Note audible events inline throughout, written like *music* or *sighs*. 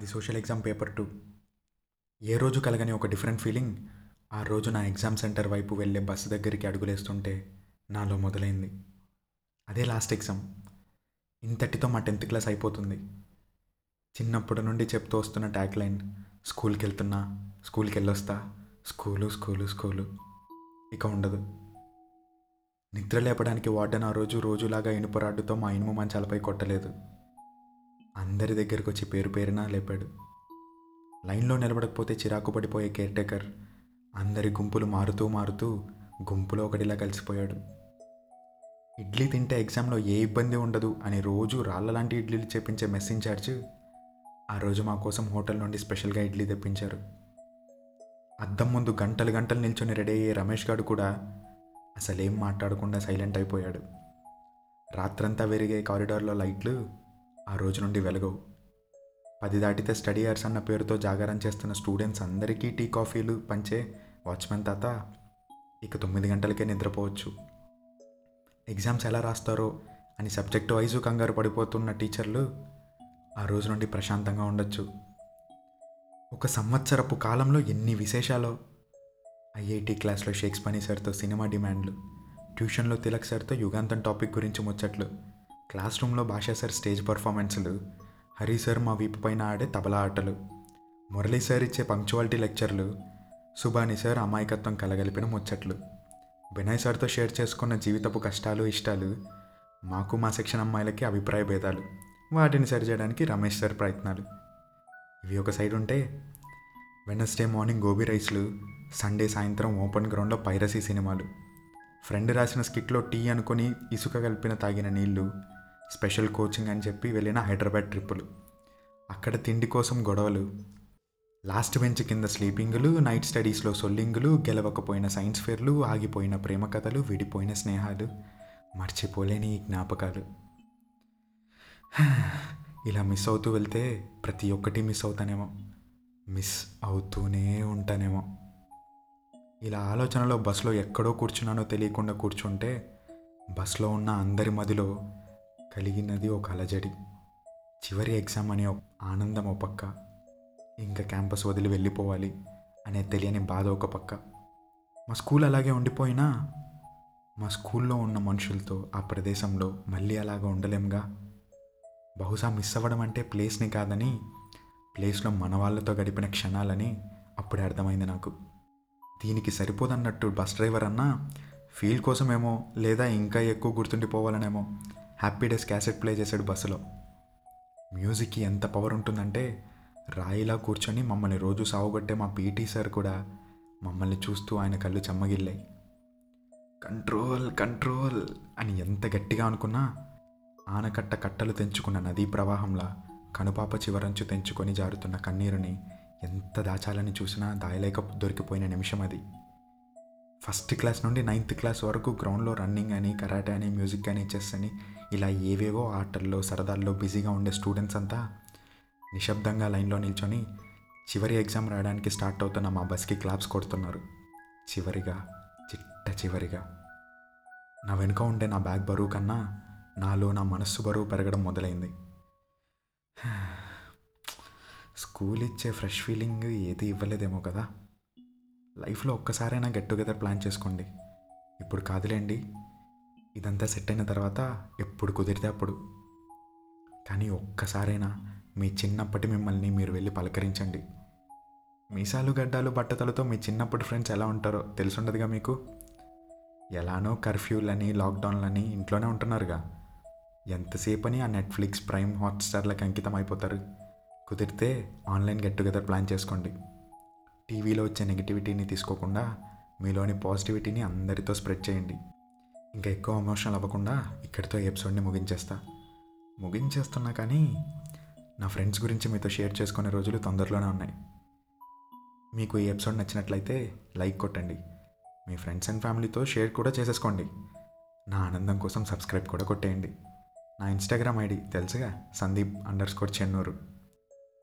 అది social exam paper two. ఏ రోజు కలగని ఒక డిఫరెంట్ ఫీలింగ్. ఆ రోజు నా ఎగ్జామ్ సెంటర్ వైపు వెళ్ళే బస్సు దగ్గరికి అడుగులేస్తుంటే నాలో మొదలైంది. అదే లాస్ట్ ఎగ్జామ్. ఇంతటితో మా టెన్త్ క్లాస్ అయిపోతుంది. చిన్నప్పటి నుండి చెప్తూ వస్తున్న ట్యాగ్ లైన్. స్కూల్కి వెళ్తున్నా స్కూల్కి వెళ్ళొస్తా స్కూలు స్కూలు స్కూలు. ఇక ఉండదు. నిద్ర లేపడానికి వార్డెన్ ఆ రోజు రోజులాగా ఇనుప రాడ్డుతో మా ఇనుము మంచాలపై కొట్టలేదు. అందరి దగ్గరకు వచ్చి పేరు పేరున లేపాడు. లైన్లో నిలబడకపోతే చిరాకు పడిపోయే కేర్ టేకర్ అందరి గుంపులు మారుతూ మారుతూ గుంపులో ఒకటిలా కలిసిపోయాడు. ఇడ్లీ తింటే ఎగ్జామ్లో ఏ ఇబ్బంది ఉండదు అని రోజు రాళ్ళ లాంటి ఇడ్లీలు చేపించే మెస్ ఇన్ఛార్జ్ ఆ రోజు మా కోసం హోటల్ నుండి స్పెషల్గా ఇడ్లీ తెప్పించారు. అద్దం ముందు గంటలు గంటలు నిల్చొని రెడీ అయ్యే రమేష్ గారు కూడా అసలేం మాట్లాడకుండా సైలెంట్ అయిపోయాడు. రాత్రంతా విరిగే కారిడార్లో లైట్లు ఆ రోజు నుండి వెలగవు. పది దాటితే స్టడీ అవర్స్ అన్న పేరుతో జాగారం చేస్తున్న స్టూడెంట్స్ అందరికీ టీ కాఫీలు పంచే వాచ్మెన్ తాత ఇక తొమ్మిది గంటలకే నిద్రపోవచ్చు. ఎగ్జామ్స్ ఎలా రాస్తారో అని సబ్జెక్ట్ వైజు కంగారు పడిపోతున్న టీచర్లు ఆ రోజు నుండి ప్రశాంతంగా ఉండొచ్చు. ఒక సంవత్సరపు కాలంలో ఎన్ని విశేషాలో? ఐఐటి క్లాస్లో షేక్స్పనీ సార్తో సినిమా డిమాండ్లు. ట్యూషన్లో తిలక్ సార్తో యుగాంతం టాపిక్ గురించి ముచ్చట్లు. క్లాస్ రూమ్లో భాషా సార్ స్టేజ్ పర్ఫార్మెన్స్లు హరి సార్ మా వీపు పైన ఆడే తబలా ఆటలు మురళీ సార్ ఇచ్చే పంక్చువాలిటీ లెక్చర్లు సుబాని సార్ అమాయకత్వం కలగలిపిన ముచ్చట్లు. వినయ్ సార్తో షేర్ చేసుకున్న జీవితపు కష్టాలు ఇష్టాలు మాకు మా సెక్షన్ అమ్మాయిలకి అభిప్రాయ భేదాలు వాటిని సరిచేయడానికి రమేష్ సార్ ప్రయత్నాలు. ఇవి ఒక సైడ్ ఉంటే వెనస్డే మార్నింగ్ గోబీ రైస్లు సండే సాయంత్రం ఓపెన్ గ్రౌండ్లో పైరసీ సినిమాలు. ఫ్రెండ్ రాసిన స్కిట్లో టీ అనుకొని ఇసుక కలిపిన తాగిన నీళ్ళు స్పెషల్ కోచింగ్ అని చెప్పి వెళ్ళిన హైదరాబాద్ ట్రిప్పులు. అక్కడ తిండి కోసం గొడవలు. లాస్ట్ బెంచ్ కింద స్లీపింగులు నైట్ స్టడీస్లో సొల్లింగులు గెలవకపోయిన సైన్స్ ఫేర్లు ఆగిపోయిన ప్రేమ కథలు విడిపోయిన స్నేహాలు. మర్చిపోలేని ఈ జ్ఞాపకాలు. *sighs* ఇలా మిస్ అవుతూ వెళ్తే ప్రతి ఒక్కటి మిస్ అవుతానేమో. మిస్ అవుతూనే ఉంటానేమో. ఇలా ఆలోచనలో బస్సులో ఎక్కడో కూర్చున్నానో తెలియకుండా కూర్చుంటే బస్సులో ఉన్న అందరి మదిలో కలిగినది ఒక అలజడి చివరి ఎగ్జామ్ అనే ఒక ఆనందం ఒక పక్క. ఇంకా క్యాంపస్ వదిలి వెళ్ళిపోవాలి అనే తెలియని బాధ ఒక పక్క. మా స్కూల్ అలాగే ఉండిపోయినా? మా స్కూల్లో ఉన్న మనుషులతో ఆ ప్రదేశంలో మళ్ళీ అలాగా ఉండలేంగా? బహుశా మిస్ అవ్వడం అంటే ప్లేస్ని కాదని ప్లేస్లో మన వాళ్ళతో గడిపిన క్షణాలని అప్పుడే అర్థమైంది నాకు. దీనికి సరిపోదన్నట్టు బస్ డ్రైవర్ అన్నా ఫీల్ కోసమేమో లేదా ఇంకా ఎక్కువ గుర్తుండిపోవాలనేమో హ్యాపీ డేస్ క్యాసెట్ ప్లే చేశాడు బస్సులో. మ్యూజిక్కి ఎంత పవర్ ఉంటుందంటే రాయిలా కూర్చొని మమ్మల్ని రోజు సాగుగొట్టే మా పీటీ సార్ కూడా మమ్మల్ని చూస్తూ ఆయన కళ్ళు చెమ్మగిల్లాయి. కంట్రోల్ కంట్రోల్ అని ఎంత గట్టిగా అనుకున్నా ఆనకట్ట కట్టలు తెంచుకున్న నదీ ప్రవాహంలా కనుపాప చివరంచు తెంచుకొని జారుతున్న కన్నీరుని ఎంత దాచాలని చూసినా దాయలేక దొరికిపోయిన నిమిషం అది. ఫస్ట్ క్లాస్ నుండి నైన్త్ క్లాస్ వరకు గ్రౌండ్లో రన్నింగ్ అని కరాటే అని మ్యూజిక్ అని చెస్ అని ఇలా ఏవేవో ఆటల్లో సరదాల్లో బిజీగా ఉండే స్టూడెంట్స్ అంతా నిశ్శబ్దంగా లైన్లో నిల్చొని చివరి ఎగ్జామ్ రాయడానికి స్టార్ట్ అవుతున్న మా బస్కి క్లాప్స్ కొడుతున్నారు. చివరిగా చిట్ట చివరిగా. నా వెనుక ఉండే నా బ్యాగ్ బరువు కన్నా నాలో నా మనస్సు బరువు పెరగడం మొదలైంది. *sighs* స్కూల్ ఇచ్చే ఫ్రెష్ ఫీలింగ్ ఏది ఇవ్వలేదేమో కదా. లైఫ్లో ఒక్కసారైనా గెట్ టుగెదర్ ప్లాన్ చేసుకోండి. ఇప్పుడు కాదులేండి. ఇదంతా సెట్ అయిన తర్వాత ఎప్పుడు కుదిరితే అప్పుడు. కానీ ఒక్కసారైనా మీ చిన్నప్పటి మిమ్మల్ని మీరు వెళ్ళి పలకరించండి. మీసాలు గడ్డాలు బట్టతలతో మీ చిన్నప్పటి ఫ్రెండ్స్ ఎలా ఉంటారో తెలుసుండదుగా మీకు? ఎలానో కర్ఫ్యూలని లాక్డౌన్లని ఇంట్లోనే ఉంటున్నారుగా. ఎంతసేపని ఆ నెట్ఫ్లిక్స్ ప్రైమ్ హాట్స్టార్లకు అంకితం అయిపోతారు కుదిరితే ఆన్లైన్ గెట్ టుగెదర్ ప్లాన్ చేసుకోండి. టీవీలో వచ్చే నెగిటివిటీని తీసుకోకుండా మీలోని పాజిటివిటీని అందరితో స్ప్రెడ్ చేయండి. ఇంకా ఎక్కువ ఎమోషనల్ అవ్వకుండా ఇక్కడితో ఎపిసోడ్ని ముగించేస్తా. ముగించేస్తున్నా కానీ నా ఫ్రెండ్స్ గురించి మీతో షేర్ చేసుకునే రోజులు తొందరలోనే ఉన్నాయి. మీకు ఈ ఎపిసోడ్ నచ్చినట్లయితే లైక్ కొట్టండి. మీ ఫ్రెండ్స్ అండ్ ఫ్యామిలీతో షేర్ కూడా చేసేసుకోండి. నా ఆనందం కోసం సబ్స్క్రైబ్ కూడా కొట్టేయండి. నా ఇన్స్టాగ్రామ్ ఐడి తెలుసుగా? Sandeep underscore Chennuru.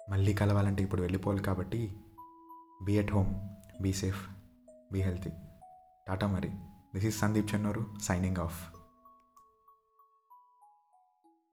మళ్ళీ కలవాలంటే ఇప్పుడు వెళ్ళిపోవాలి కాబట్టి be at home be safe be healthy. Tata మరి. This is Sandeep Chennuru signing off.